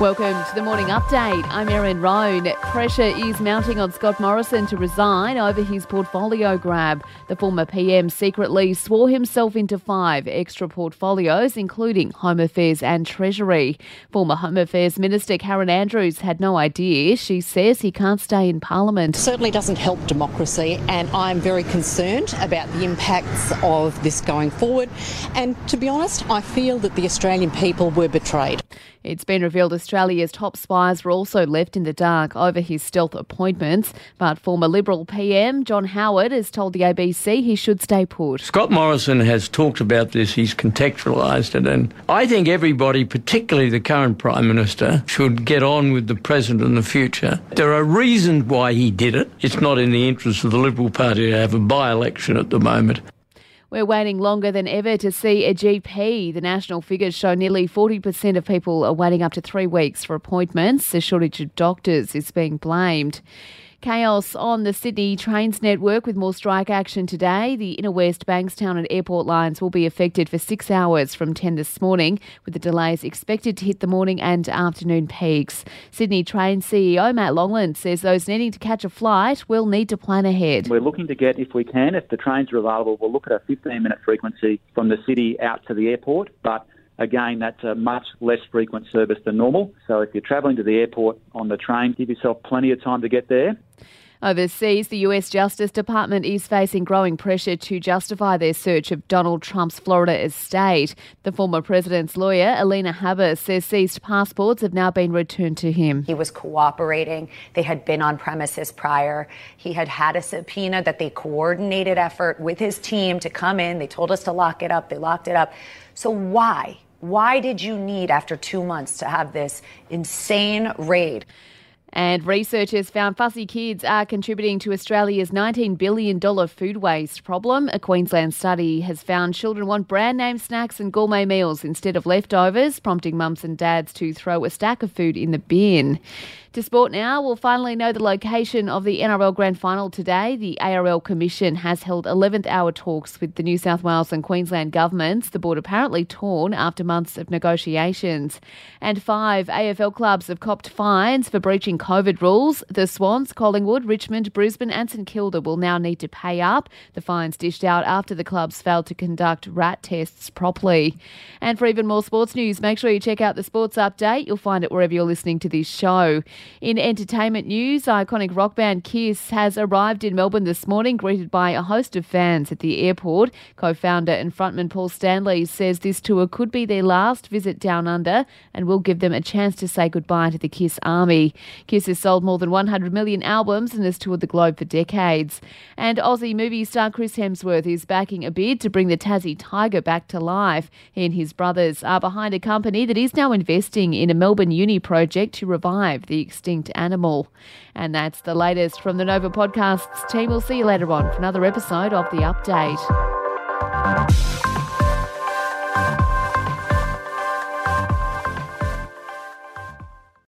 Welcome to the morning update. I'm Erin Roan. Pressure is mounting on Scott Morrison to resign over his portfolio grab. The former PM secretly swore himself into five extra portfolios, including Home Affairs and Treasury. Former Home Affairs Minister Karen Andrews had no idea. She says he can't stay in Parliament. Certainly doesn't help democracy, and I'm very concerned about the impacts of this going forward. And to be honest, I feel that the Australian people were betrayed. It's been revealed Australia's top spies were also left in the dark over his stealth appointments, but former Liberal PM John Howard has told the ABC he should stay put. Scott Morrison has talked about this, he's contextualised it, and I think everybody, particularly the current Prime Minister, should get on with the present and the future. There are reasons why he did it. It's not in the interest of the Liberal Party to have a by election at the moment. We're waiting longer than ever to see a GP. The national figures show nearly 40% of people are waiting up to three weeks for appointments. The shortage of doctors is being blamed. Chaos on the Sydney Trains network with more strike action today. The Inner West, Bankstown and Airport lines will be affected for six hours from 10 this morning, with the delays expected to hit the morning and afternoon peaks. Sydney Train CEO Matt Longland says those needing to catch a flight will need to plan ahead. We're looking to get, if we can, if the trains are available, we'll look at a 15 minute frequency from the city out to the airport. But Again, that's a much less frequent service than normal. So if you're travelling to the airport on the train, give yourself plenty of time to get there. Overseas, the US Justice Department is facing growing pressure to justify their search of Donald Trump's Florida estate. The former president's lawyer, Alina Habba, says seized passports have now been returned to him. He was cooperating. They had been on premises prior. He had had a subpoena that they coordinated effort with his team to come in. They told us to lock it up. They locked it up. So why? Why did you need, after two months, to have this insane raid? And researchers found fussy kids are contributing to Australia's $19 billion food waste problem. A Queensland study has found children want brand name snacks and gourmet meals instead of leftovers, prompting mums and dads to throw a stack of food in the bin. To sport now, we'll finally know the location of the NRL Grand Final today. The ARL Commission has held 11th hour talks with the New South Wales and Queensland governments, the board apparently torn after months of negotiations. And five AFL clubs have copped fines for breaching COVID rules. The Swans, Collingwood, Richmond, Brisbane, and St Kilda will now need to pay up. The fines dished out after the clubs failed to conduct rat tests properly. And for even more sports news, make sure you check out the Sports Update. You'll find it wherever you're listening to this show. In entertainment news, iconic rock band Kiss has arrived in Melbourne this morning, greeted by a host of fans at the airport. Co founder and frontman Paul Stanley says this tour could be their last visit down under and will give them a chance to say goodbye to the Kiss army. Kiss has sold more than 100 million albums and has toured the globe for decades. And Aussie movie star Chris Hemsworth is backing a bid to bring the Tassie Tiger back to life. He and his brothers are behind a company that is now investing in a Melbourne uni project to revive the extinct animal. And that's the latest from the Nova Podcasts team. We'll see you later on for another episode of The Update.